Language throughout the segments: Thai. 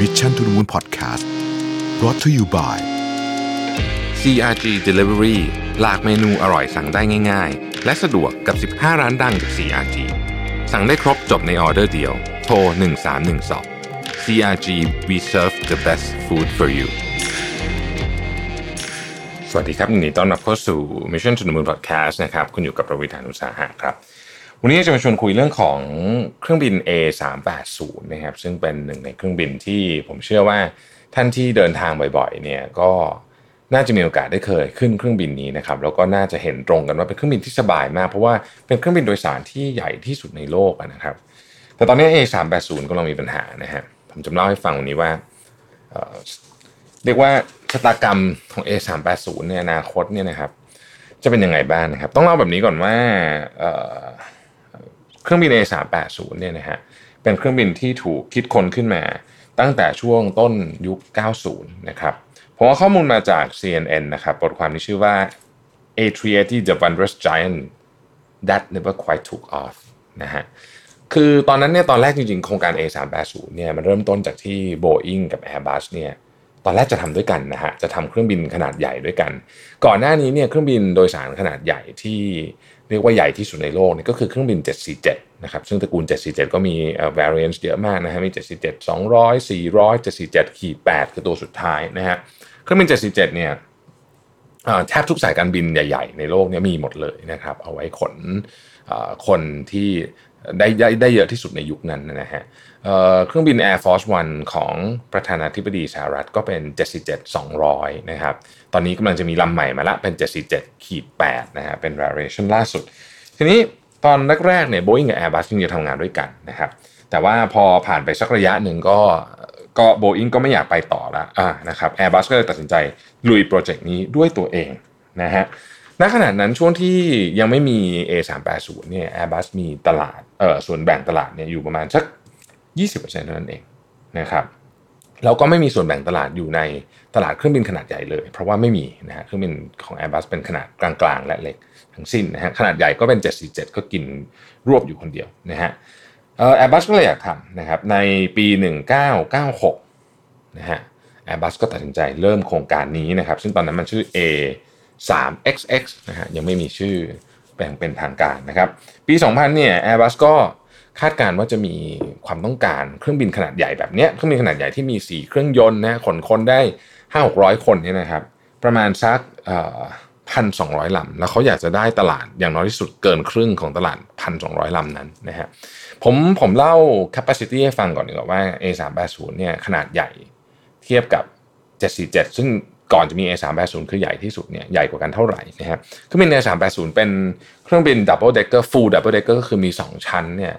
Mission to the Moon Podcast brought to you by CRG Delivery หลากเมนูอร่อยสั่งได้ง่าย ๆ และสะดวกกับ 15 ร้านดังจาก CRG สั่งได้ครบจบในออเดอร์เดียว โทร 1312 CRG we serve the best food for you สวัสดีครับยินดีต้อนรับเข้าสู่ Mission to the Moon Podcast นะครับ คุณอยู่กับประวิธานุสาหะครับ วันนี้จะมาชวนคุยเรื่องของเครื่องบิน A380 นะครับซึ่งเป็นหนึ่งในเครื่องบินที่ผมเชื่อว่าท่านที่เดินทางบ่อยๆเนี่ยก็น่าจะมีโอกาสได้เคยขึ้นเครื่องบินนี้นะครับแล้วก็น่าจะเห็นตรงกันว่าเป็นเครื่องบินที่สบายมาก เพราะว่าเป็นเครื่องบินโดยสารที่ใหญ่ที่สุดในโลกนะครับ แต่ตอนนี้ A380 กำลังมีปัญหานะฮะผมจะเล่าให้ฟังวันนี้ว่าเเรียกว่าชะตากรรมของ A380 เนี่ยอนาคตเนี่ยนะครับ จะเป็นยังไงบ้างนะครับ ต้องเล่าแบบนี้ก่อนว่า เครื่องบิน A380 เนี่ยนะฮะเป็นเครื่องบินที่ถูกคิดค้นขึ้นมาตั้งแต่ช่วงต้นยุค 90 นะครับผมเอาข้อมูลมาจาก CNN นะครับบทความที่ชื่อว่า A380 The Wondrous Giant That Never Quite Took Off นะฮะคือตอนนั้นเนี่ยตอนแรกจริงๆ โครงการ A380 เนี่ยมันเริ่มต้นจากที่ Boeing กับ Airbus เนี่ย ตอนแรกจะทำด้วยกันนะฮะจะทำเครื่องบินขนาดใหญ่ด้วยกัน ก่อนหน้านี้เนี่ยเครื่องบินโดยสารขนาดใหญ่ที่เรียกว่าใหญ่ที่สุดในโลกเนี่ยก็คือเครื่องบิน 747 นะครับ ซึ่งตระกูล 747 ก็มี variants เยอะมากนะฮะ มี 747 200 400 747ขีด8คือตัวสุดท้ายนะฮะ เครื่องบิน 747 เนี่ยแทบทุกสายการบินใหญ่ ๆ ในโลกเนี้มีหมดเลยนะครับ เอาไว้ขนคนที่ ได้ได้ได้เยอะที่สุดในยุคนั้นนะฮะเเครื่องบิน Air Force One ของประธานาธิบดีสหรัฐก็เป็น747-200 นะครับ ตอนนี้กำลังจะมีลำใหม่มาละเป็น747ขีด8นะฮะเป็น variation ล่าสุด ทีนี้ตอนแรกๆเนี่ย Boeing กับ Airbus จริงๆทำงานด้วยกันนะครับ แต่ว่าพอผ่านไปสักระยะหนึ่งก็ก็โบอิงก็ไม่อยากไปต่อละอ่านะครับ Airbus ก็เลยตัดสินใจลุยโปรเจกต์นี้ด้วยตัวเองนะฮะณขณะนั้นช่วงที่ยังไม่มี A380 เนี่ย Airbus มีตลาด ส่วนแบ่งตลาดเนี่ยอยู่ประมาณสัก 20%เท่านั้นเองนะครับแล้วก็ไม่มีส่วนแบ่งตลาดอยู่ในตลาดเครื่องบินขนาดใหญ่เลย เพราะว่าไม่มีนะฮะเครื่องบินของ Airbus เป็นขนาดกลางๆ และเล็กทั้งสิ้นนะฮะขนาดใหญ่ก็เป็น 747 ก็กินรวบอยู่คนเดียวนะฮะเอ่อ Airbus ก็เลยอยากทำนะครับในปี 1996นะฮะ Airbus ก็ตัดสินใจเริ่มโครงการนี้นะครับ ซึ่งตอนนั้นมันชื่อ A 3XX นะฮะยังไม่มีชื่อ แบ่งเป็นทางการนะครับ ปี 2000 เนี่ย Airbus ก็คาดการณ์ว่าจะมีความต้องการเครื่องบินขนาดใหญ่แบบเนี้ยเครื่องบินขนาดใหญ่ที่มี 4 เครื่องยนต์นะขนคนได้ 5 600 คนเนี่ยนะครับ ประมาณสักพันสองร้อยลำ แล้วเขาอยากจะได้ตลาดอย่างน้อยที่สุดเกินครึ่งของตลาด1,200ลำนั้นนะฮะผมผมเล่า capacity ให้ฟังก่อนดีกว่าว่า A380 เนี่ยขนาดใหญ่เทียบกับ 747 ซึ่ง ก่อนจะมี A380 คือใหญ่ที่สุดเนี่ยใหญ่กว่ากันเท่าไหร่นะครับเครื่องบิน A380 เป็นเครื่องบิน double decker full double decker ก็คือมี 2 ชั้นเนี่ย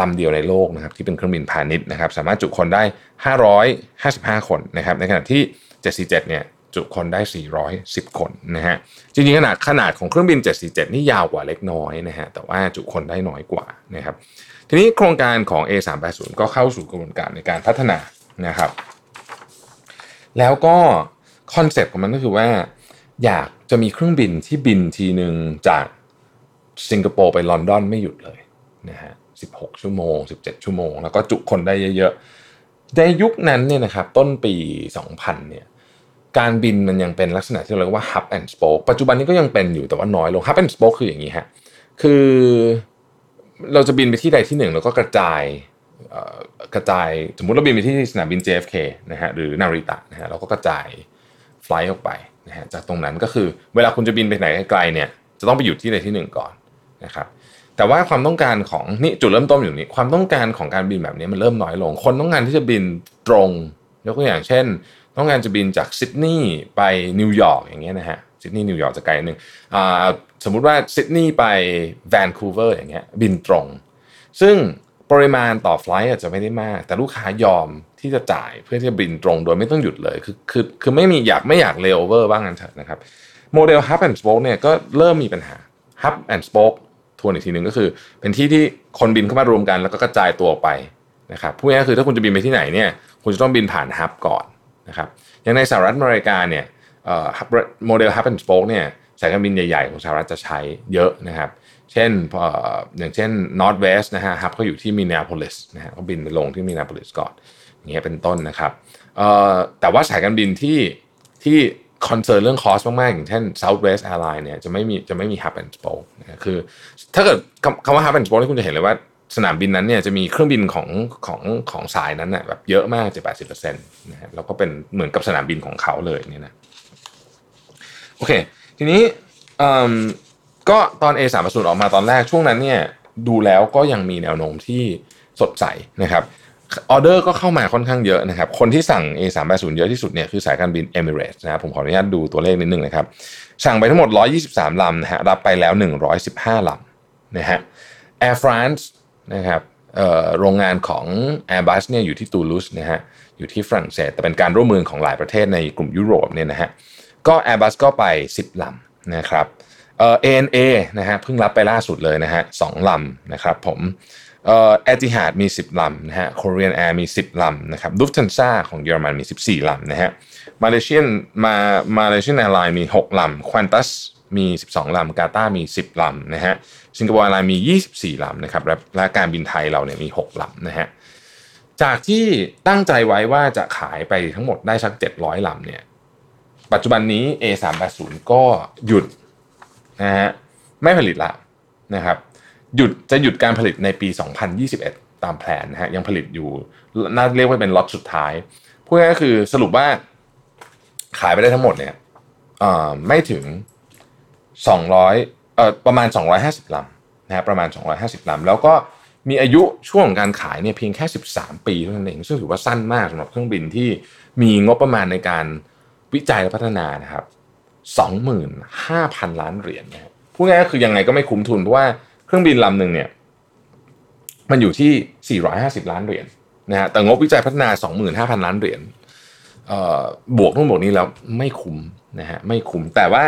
ลำเดียวในโลกนะครับที่เป็นเครื่องบินพาณิชย์นะครับสามารถจุคนได้ 555 คนนะครับในขณะที่ 747เนี่ยจุคนได้ 410 คนนะฮะจริงๆขนาดขนาดของเครื่องบิน 747 นี่ยาวกว่าเล็กน้อยนะฮะแต่ว่าจุคนได้น้อยกว่านะครับทีนี้โครงการของ A380 ก็เข้าสู่กระบวนการในการพัฒนานะครับแล้วก็ concept ของมันก็คือว่า อยากจะมีเครื่องบินที่บินทีหนึ่งจากสิงคโปร์ไปลอนดอนไม่หยุดเลยนะฮะ16 ชั่วโมง 17 ชั่วโมง แล้วก็จุคนได้เยอะๆ ในยุคนั้นเนี่ยนะครับต้นปี 2000 เนี่ยการบินมันยังเป็นลักษณะที่เรียกว่า hub and spoke ปัจจุบันนี้ก็ยังเป็นอยู่แต่ว่าน้อยลง hub and spoke คืออย่างนี้ฮะคือเราจะบินไปที่ใดที่หนึ่งแล้วก็กระจายกระจายสมมุติเราบินไปที่สนามบิน JFK นะฮะหรือนาริตะนะฮะเราก็กระจาย flight ออกไปนะฮะจากตรงนั้นก็คือเวลาคุณจะบินไปไหนไกลๆเนี่ยจะต้องไปอยู่ที่ใดที่หนึ่งก่อนนะครับแต่ว่าความต้องการของนี่จุดเริ่มต้นอยู่นี้ความต้องการของการบินแบบนี้มันเริ่มน้อยลง คนต้องการที่จะบินตรง ยกตัวอย่างเช่น ต้องการจะบินจากซิดนีย์ไปนิวยอร์กอย่างเงี้ยนะฮะซิดนีย์นิวยอร์กจะไกลนิดนึงอ่าสมมุติว่าซิดนีย์ไปแวนคูเวอร์อย่างเงี้ยบินตรง ซึ่งปริมาณต่อ flight อาจจะไม่ได้มาก แต่ลูกค้ายอม ที่จะจ่ายเพื่อที่จะบินตรงโดยไม่ต้องหยุดเลยคือคือคือไม่มีอยากไม่อยาก layover ว่างั้นเถอะนะครับโมเดล Hub and Spoke เนี่ยก็เริ่มมีปัญหา Hub and Spoke ทวนอีกทีหนึ่งก็คือ เป็นที่ที่คนบินเข้ามารวมกันแล้วก็กระจายตัวไปนะครับพูดง่ายๆคือถ้าคุณจะบินไปที่ไหนเนี่ยคุณจะต้องบินผ่าน Hub ก่อนนะครับอย่างในสหรัฐอเมริกาเนี่ยโมเดล Hub and Spoke เนี่ยสายการบินใหญ่ ๆ ของสหรัฐจะใช้เยอะนะครับ เช่นอย่างเช่น Northwest นะฮะ hub ก็อยู่ที่ Minneapolis นะฮะก็บินไปลงที่ Minneapolis ก่อน เงี้ยเป็นต้นนะครับแต่ว่าสายการบินที่ที่ concern เรื่อง cost มาก ๆ อย่างเช่น Southwest Airlines เนี่ยจะไม่มีจะไม่มี Hub and Spoke นะคือ ถ้าเกิดคำว่า Hub and Spoke ที่คุณจะเห็นเลยว่าสนามบินนั้นเนี่ยจะมีเครื่องบินของของของสายนั้นน่ะแบบเยอะมากจะแปดสิบเปอร์เซ็นต์นะฮะแล้วก็เป็นเหมือนกับสนามบินของเขาเลยเนี่ยนะโอเค ทีนี้ก็ตอน A 3 0ออกมาตอนแรกช่วงนั้นเนี่ยดูแล้วก็ยังมีแนวโน้มที่สดใสนะครับ ออเดอร์ก็เข้ามาค่อนข้างเยอะนะครับ คนที่สั่ง A 3 8 0 เยอะที่สุดเนี่ยคือสายการบิน Emirates นะครับผมขออนุญาตดูตัวเลขนิดนึงนะครับ สั่งไปทั้งหมด 123 ลำนะฮะรับไปแล้ว 115 ลำนะฮะ Air France นะครับโรงงานของ Airbus เนี่ยอยู่ที่ตูลูสนะฮะอยู่ที่ฝรั่งเศส แต่เป็นการร่วมมือของหลายประเทศในกลุ่มยุโรปเนี่ยนะฮะก็ Airbus ก็ไป 10 ลำนะครับเอ่อ ANA นะฮะเพิ่งรับไปล่าสุดเลยนะฮะสองลำนะครับผม เอ่อ Etihad มี 10 ลำนะฮะ Korean Air มี 10 ลำนะครับ Lufthansa ของเยอรมันมี 14 ลำนะฮะมาเลเซียนมา Malaysian Airlines มี 6 ลำ Qantasมี 12 ลำกาตาร์มี 10 ลำนะฮะ Singapore Airlines มี 24 ลำนะครับและการบินไทยเราเนี่ยมี 6 ลำนะฮะจากที่ตั้งใจไว้ว่าจะขายไปทั้งหมดได้สัก 700 ลำเนี่ยปัจจุบันนี้ A380 ก็หยุดนะฮะไม่ผลิตละนะครับ หยุดจะหยุดการผลิตในปี 2021 ตามแผนนะฮะยังผลิตอยู่นะเรียกว่าเป็นล็อตสุดท้ายพูดง่ายก็คือสรุปว่าขายไปได้ทั้งหมดเนี่ยไม่ถึง 200เอ่อประมาณ 250ลำนะฮะประมาณ 250ลำแล้วก็มีอายุช่วงการขายเนี่ยเพียงแค่ 13 ปีเท่านั้นเองซึ่งถือว่าสั้นมากสำหรับเครื่องบินที่มีงบประมาณในการวิจัยและพัฒนานะครับ25,000 ล้านเหรียญนะพูดง่ายก็คือยังไงก็ไม่คุ้มทุนเพราะว่า ครื่องบินลำหนึ่งเนี่ยมันอยู่ที่ 450 ล้านเหรียญนะฮะแต่งบวิจัยพัฒนา 25,000 ล้านเหรียญบวกทั้งหมดนี้แล้วไม่คุ้มนะฮะไม่คุ้มแต่ว่า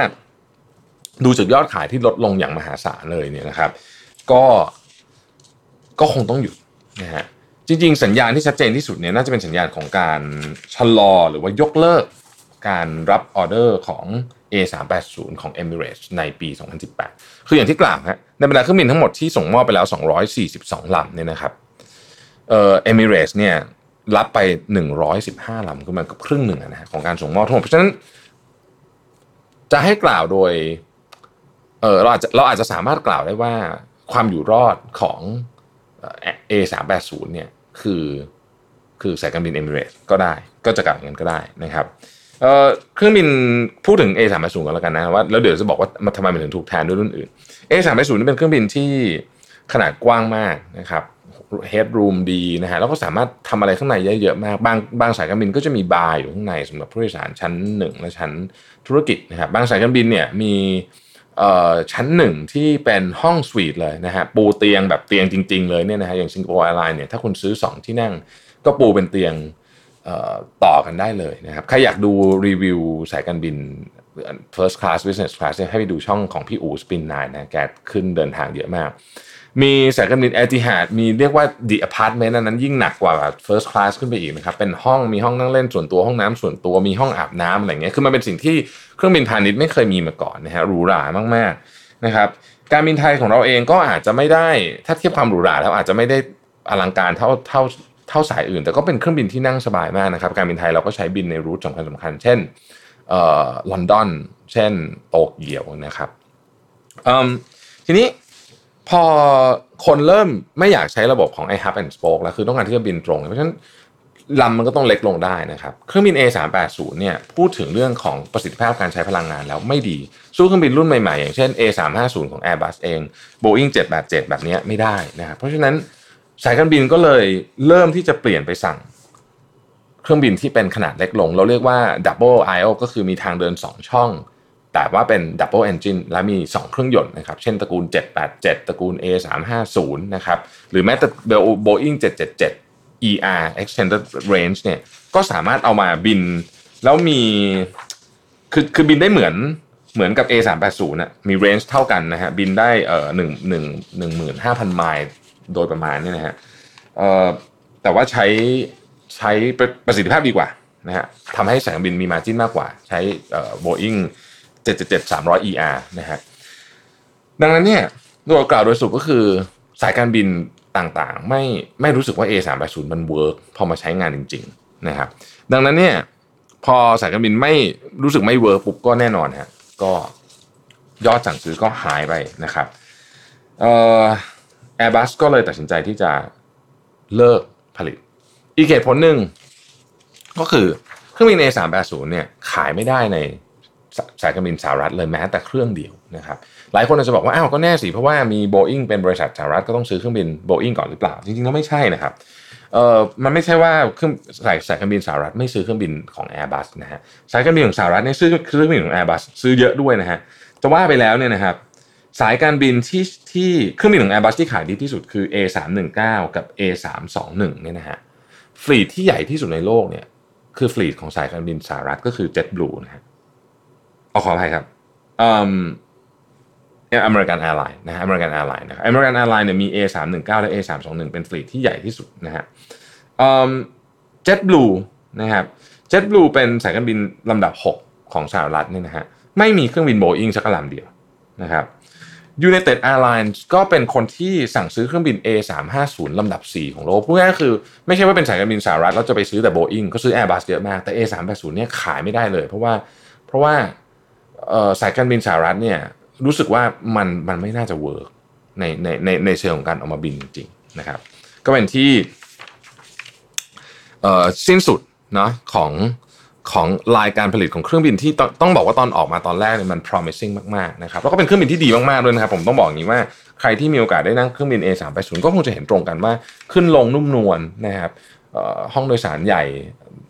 ดูจากยอดขายที่ลดลงอย่างมหาศาลเลยเนี่ยนะครับ ก็ก็คงต้องหยุดนะฮะจริง ๆ สัญญาณที่ชัดเจนที่สุดเนี่ยน่าจะเป็นสัญญาณของการชะลอหรือว่ายกเลิกการรับออเดอร์ของ A380 ของ Emirates ในปี 2018 คืออย่างที่กล่าวฮะในบรรดาเครื่องบินทั้งหมดที่ส่งมอบไปแล้ว 242 ลำเนี่ยนะครับเอ่อ Emirates เนี่ยรับไป 115 ลำคือมันก็ครึ่งหนึ่งนะฮะของการส่งมอบทั้งหมดเพราะฉะนั้น จะให้กล่าวโดยเออเราอาจจะเราอาจจะสามารถกล่าวได้ว่าความอยู่รอดของ A380 เนี่ยคือคือสายการบินเอมิเรตก็ได้ ก็จะกล่าวอย่างนั้นก็ได้นะครับ เครื่องบินพูดถึง A380 กันแล้วกันนะว่าแล้วเดี๋ยวจะบอกว่าทำไมมันถึงถูกแทนด้วยรุ่นอื่น A380 นี่เป็นเครื่องบินที่ขนาดกว้างมากนะครับ headroom ดีนะฮะแล้วก็สามารถทำอะไรข้างในเยอะๆมากบางบางสายการบินก็จะมีบาร์อยู่ข้างในสำหรับผู้โดยสารชั้น 1 และชั้นธุรกิจนะครับบางสายการบินเนี่ยมีชั้นหนึ่งที่เป็นห้องสวีทเลยนะฮะปูเตียงแบบเตียงจริง ๆ เลยเนี่ยนะฮะอย่าง Singapore Airlines เนี่ยถ้าคุณซื้อ 2 ที่นั่งก็ปูเป็นเตียง ต่อกันได้เลยนะครับใครอยากดูรีวิวสายการบิน first class business class ให้ไปดูช่องของพี่อู๋สปินนายนะแกขึ้นเดินทางเยอะมาก มีสายการบินเอติฮาดมีเรียกว่า the apartment นั้นยิ่งหนักกว่า first class ขึ้นไปอีกนะครับเป็นห้องมีห้องนั่งเล่นส่วนตัวห้องน้ำส่วนตัวมีห้องอาบน้ำอะไรเงี้ยคือมันเป็นสิ่งที่เครื่องบินพาณิชย์ไม่เคยมีมาก่อนนะฮะหรูหรามากๆนะครับการบินไทยของเราเองก็อาจจะไม่ได้ถ้าเทียบความหรูหราแล้วอาจจะไม่ได้อลังการเท่าเท่า เท่าสายอื่น แต่ก็เป็นเครื่องบินที่นั่งสบายมากนะครับ การบินไทยเราก็ใช้บินในรูทสำคัญสำคัญ เช่นลอนดอน เช่นโตเกียวนะครับทีนี้พอคนเริ่มไม่อยากใช้ระบบของไอ hub and spoke แล้วคือต้องการที่จะบินตรง เพราะฉะนั้นลำมันก็ต้องเล็กลงได้นะครับ เครื่องบิน A380 เนี่ยพูดถึงเรื่องของประสิทธิภาพการใช้พลังงานแล้วไม่ดี สู้เครื่องบินรุ่นใหม่ๆ อย่างเช่น A350 ของ Airbus เอง Boeing 787 แบบนี้ไม่ได้นะครับเพราะฉะนั้น สายการบินก็เลยเริ่มที่จะเปลี่ยนไปสั่ง เครื่องบินที่เป็นขนาดเล็กลง เราเรียกว่า double aisle ก็คือมีทางเดิน 2 ช่อง แต่ว่าเป็น double engine และมี 2 เครื่องยนต์นะครับ เช่นตระกูล 787 ตระกูล A350 นะครับ หรือแม้แต่ Boeing 777 ER extended range เนี่ย ก็สามารถเอามาบิน แล้วมี คือคือบินได้เหมือนเหมือนกับ A380 นะมี range เท่ากันนะฮะบินได้เอ่อหนึ่งหนึ่งหนึ่งหมื่นห้าพันไมล์ โดยประมาณนี่นะฮะแต่ว่าใช้ใช้ประสิทธิภาพดีกว่านะฮะทำให้สายการบินมี margin มากกว่า ใช้โบอิง777 300 ER นะฮะดังนั้นเนี่ยโดยกล่าวโดยสรุปก็คือสายการบินต่างๆ ไม่ไม่รู้สึกว่า A380 มัน work พอมาใช้งานจริง ๆ นะครับ ดังนั้นเนี่ยพอสายการบินไม่รู้สึกไม่เวิร์กปุ๊บก็แน่นอนฮะก็ยอดสั่งซื้อก็หายไปนะครับเอ่อ Airbus ก็เลยตัดสินใจที่จะเลิกผลิต อีกเหตุผลหนึ่งก็คือเครื่องบิน A380 เนี่ยขายไม่ได้ในสายการบินสหรัฐเลยแม้แต่เครื่องเดียวนะครับหลายคนอาจจะบอกว่าอ้าวก็แน่สิเพราะว่ามี Boeing เป็นบริษัทสหรัฐก็ต้องซื้อเครื่องบิน Boeing ก่อนหรือเปล่า จริงๆแล้วไม่ใช่นะครับเออมันไม่ใช่ว่าเครื่องสายสายการบินสหรัฐไม่ซื้อเครื่องบินของ Airbus นะฮะสายการบินของสหรัฐเนี่ยซื้อเครื่องบินของ Airbus ซื้อเยอะด้วยนะฮะจะว่าไปแล้วเนี่ยนะครับ สายการบินที่ที่เครื่องบินของ Airbus ที่ขายดีที่สุดคือ A319 กับ A321 เนี่ยนะฮะ fleet ที่ใหญ่ที่สุดในโลกเนี่ยคือ fleet ของสายการบินสหรัฐก็คือ JetBlue นะฮะเอาขออภัยครับอืม American Airlines นะฮะ American Airlines นะครับ American Airlines เนี่ยมี A319 และ A321 เป็น fleet ที่ใหญ่ที่สุดนะฮะอืม JetBlue นะครับ JetBlue เป็นสายการบินลำดับ 6 ของสหรัฐเนี่ยนะฮะไม่มีเครื่องบินโบอิงสักลำเดียวนะครับ United Airlines ก็เป็นคนที่สั่งซื้อเครื่องบิน A350 ลำดับ 4 ของโลกพูดง่ายคือ ไม่ใช่ว่าเป็นสายการบินสหรัฐแล้วจะไปซื้อแต่ Boeing ก็ซื้อ Airbus เยอะมาก แต่ A380 เนี่ยขายไม่ได้เลย เพราะว่าเพราะว่าสายการบินสหรัฐเนี่ยรู้สึกว่ามันมันไม่น่าจะ workในในในในเชิงของการออกมาบินจริงๆนะครับ ก็เป็นที่สิ้นสุดเนาะของ ของลายการผลิตของเครื่องบินที่ต้องบอกว่าตอนออกมาตอนแรกเนี่ยมัน promising มากๆนะครับแล้วก็เป็นเครื่องบินที่ดีมากๆด้วยนะครับผมต้องบอกอย่างนี้ว่าใครที่มีโอกาสได้นั่งเครื่องบิน A380 ก็คงจะเห็นตรงกันว่าขึ้นลงนุ่มนวลนะครับห้องโดยสารใหญ่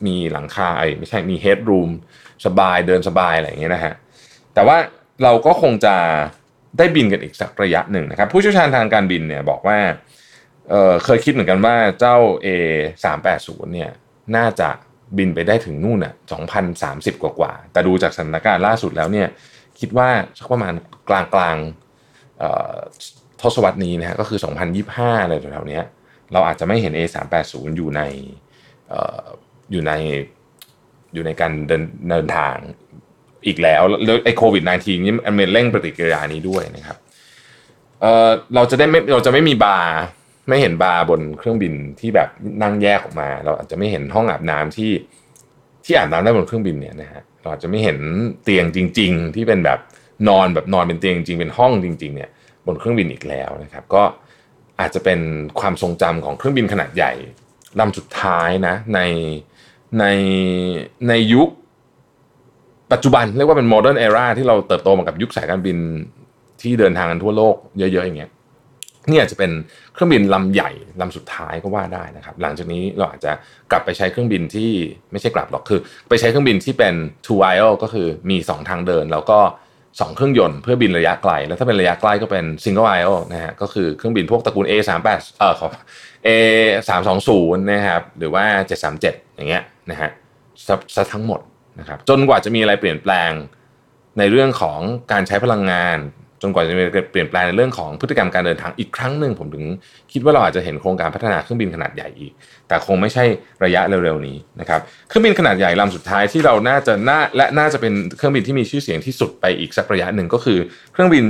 มีหลังคาไอ้ไม่ใช่มี headroom สบายเดินสบายอะไรอย่างเงี้ยนะฮะแต่ว่าเราก็คงจะได้บินกันอีกสักระยะหนึ่งนะครับ ผู้เชี่ยวชาญทางการบินเนี่ยบอกว่าเเคยคิดเหมือนกันว่าเจ้า A380 เนี่ยน่าจะ บินไปได้ถึงนู่นอะ2,030 กว่ากว่า แต่ดูจากสถานการณ์ล่าสุดแล้วเนี่ยคิดว่าสักประมาณกลางกลางทศวรรษนี้นะฮะก็คือ 2025 อะไรแถวๆนี้เราอาจจะไม่เห็น A380 อยู่ในอยู่ในอยู่ในการเดินเดินทางอีกแล้วแล้วไอ้โควิด -19 นี่มันเร่งปฏิกิริยานี้ด้วยนะครับเเราจะได้ไม่เราจะไม่มีบาร์ ไม่เห็นบาร์บนเครื่องบินที่แบบนั่งแยกออกมา เราอาจจะไม่เห็นห้องอาบน้ำที่ที่อาบน้ำได้บนเครื่องบินเนี่ยนะฮะเราอาจจะไม่เห็นเตียงจริง ๆ ที่เป็นแบบนอนแบบนอนเป็นเตียงจริงเป็นห้องจริง ๆ เนี่ย บนเครื่องบินอีกแล้วนะครับ ก็อาจจะเป็นความทรงจำของเครื่องบินขนาดใหญ่ลำสุดท้ายนะในในในยุคปัจจุบันเรียกว่าเป็นโมเดิร์นเอราที่เราเติบโตมากับยุคสายการบินที่เดินทางกันทั่วโลกเยอะๆอย่างเงี้ย นี่อาจจะเป็นเครื่องบินลำใหญ่ลำสุดท้ายก็ว่าได้นะครับ หลังจากนี้เราอาจจะกลับไปใช้เครื่องบินที่ไม่ใช่กลับหรอกคือ ไปใช้เครื่องบินที่เป็น two aisle ก็คือมี 2 ทางเดิน แล้วก็ 2 เครื่องยนต์เพื่อบินระยะไกล แล้วถ้าเป็นระยะใกล้ก็เป็น single aisle นะฮะก็คือเครื่องบินพวกตระกูล A38 เอ่อขอ A320 นะครับหรือว่า 737 อย่างเงี้ยนะฮะซะทั้งหมดนะครับจนกว่าจะมีอะไรเปลี่ยนแปลงในเรื่องของการใช้พลังงาน จนกว่าจะมีการเปลี่ยนแปลงในเรื่องของพฤติกรรมการเดินทางอีกครั้งหนึ่งผมถึงคิดว่าเราอาจจะเห็นโครงการพัฒนาเครื่องบินขนาดใหญ่อีก แต่คงไม่ใช่ระยะเร็วๆนี้นะครับเครื่องบินขนาดใหญ่ลำสุดท้ายที่เราน่าจะน่าและน่าจะเป็นเครื่องบินที่มีชื่อเสียงที่สุดไปอีกสักระยะหนึ่งก็คือ เครื่องบิน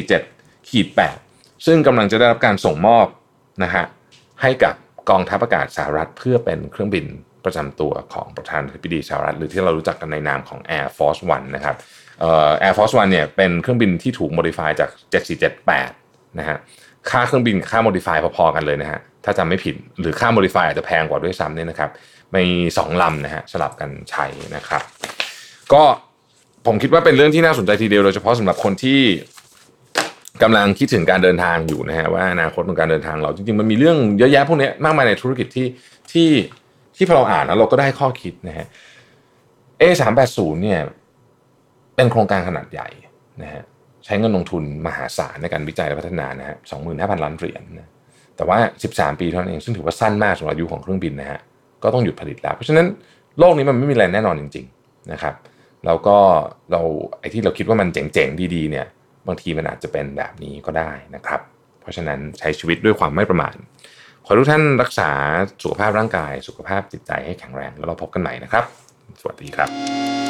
747ขีด8ซึ่งกำลังจะได้รับการส่งมอบนะฮะให้กับกองทัพอากาศสหรัฐเพื่อเป็นเครื่องบินประจำตัวของประธานาธิบดีสหรัฐหรือที่เรารู้จักกันในนามของ Air Force One นะครับ เอ่อ Air Force One เนี่ยเป็นเครื่องบินที่ถูกโมดิฟายจาก 7478 นะฮะค่าเครื่องบินค่าโมดิฟายพอๆกันเลยนะฮะถ้าจำไม่ผิดหรือค่าโมดิฟายอาจจะแพงกว่าด้วยซ้ำเนี่ยนะครับมีสองลำนะฮะสลับกันใช้นะครับ ก็ผมคิดว่าเป็นเรื่องที่น่าสนใจทีเดียวโดยเฉพาะสำหรับคนที่กำลังคิดถึงการเดินทางอยู่นะฮะว่าอนาคตของการเดินทางเราจริงๆมันมีเรื่องเยอะแยะพวกนี้มากมายในธุรกิจที่ที่ที่พอเราอ่านแล้วเราก็ได้ข้อคิดนะฮะ A380 เนี่ย เป็นโครงการขนาดใหญ่นะฮะใช้เงินลงทุนมหาศาลในการวิจัยและพัฒนานะฮะสองหมื่นห้าพันล้านเหรียญนะแต่ว่า 13 ปีเท่านั้นเองซึ่งถือว่าสั้นมากสำหรับอายุของเครื่องบินนะฮะก็ต้องหยุดผลิตแล้ว เพราะฉะนั้นโลกนี้มันไม่มีอะไรแน่นอนจริง ๆนะครับแล้วก็เราไอ้ที่เราคิดว่ามันเจ๋งๆดีๆเนี่ยบางทีมันอาจจะเป็นแบบนี้ก็ได้นะครับ เพราะฉะนั้นใช้ชีวิตด้วยความไม่ประมาทขอทุกท่านรักษาสุขภาพร่างกาย สุขภาพจิตใจให้แข็งแรง แล้วเราพบกันใหม่นะครับ สวัสดีครับ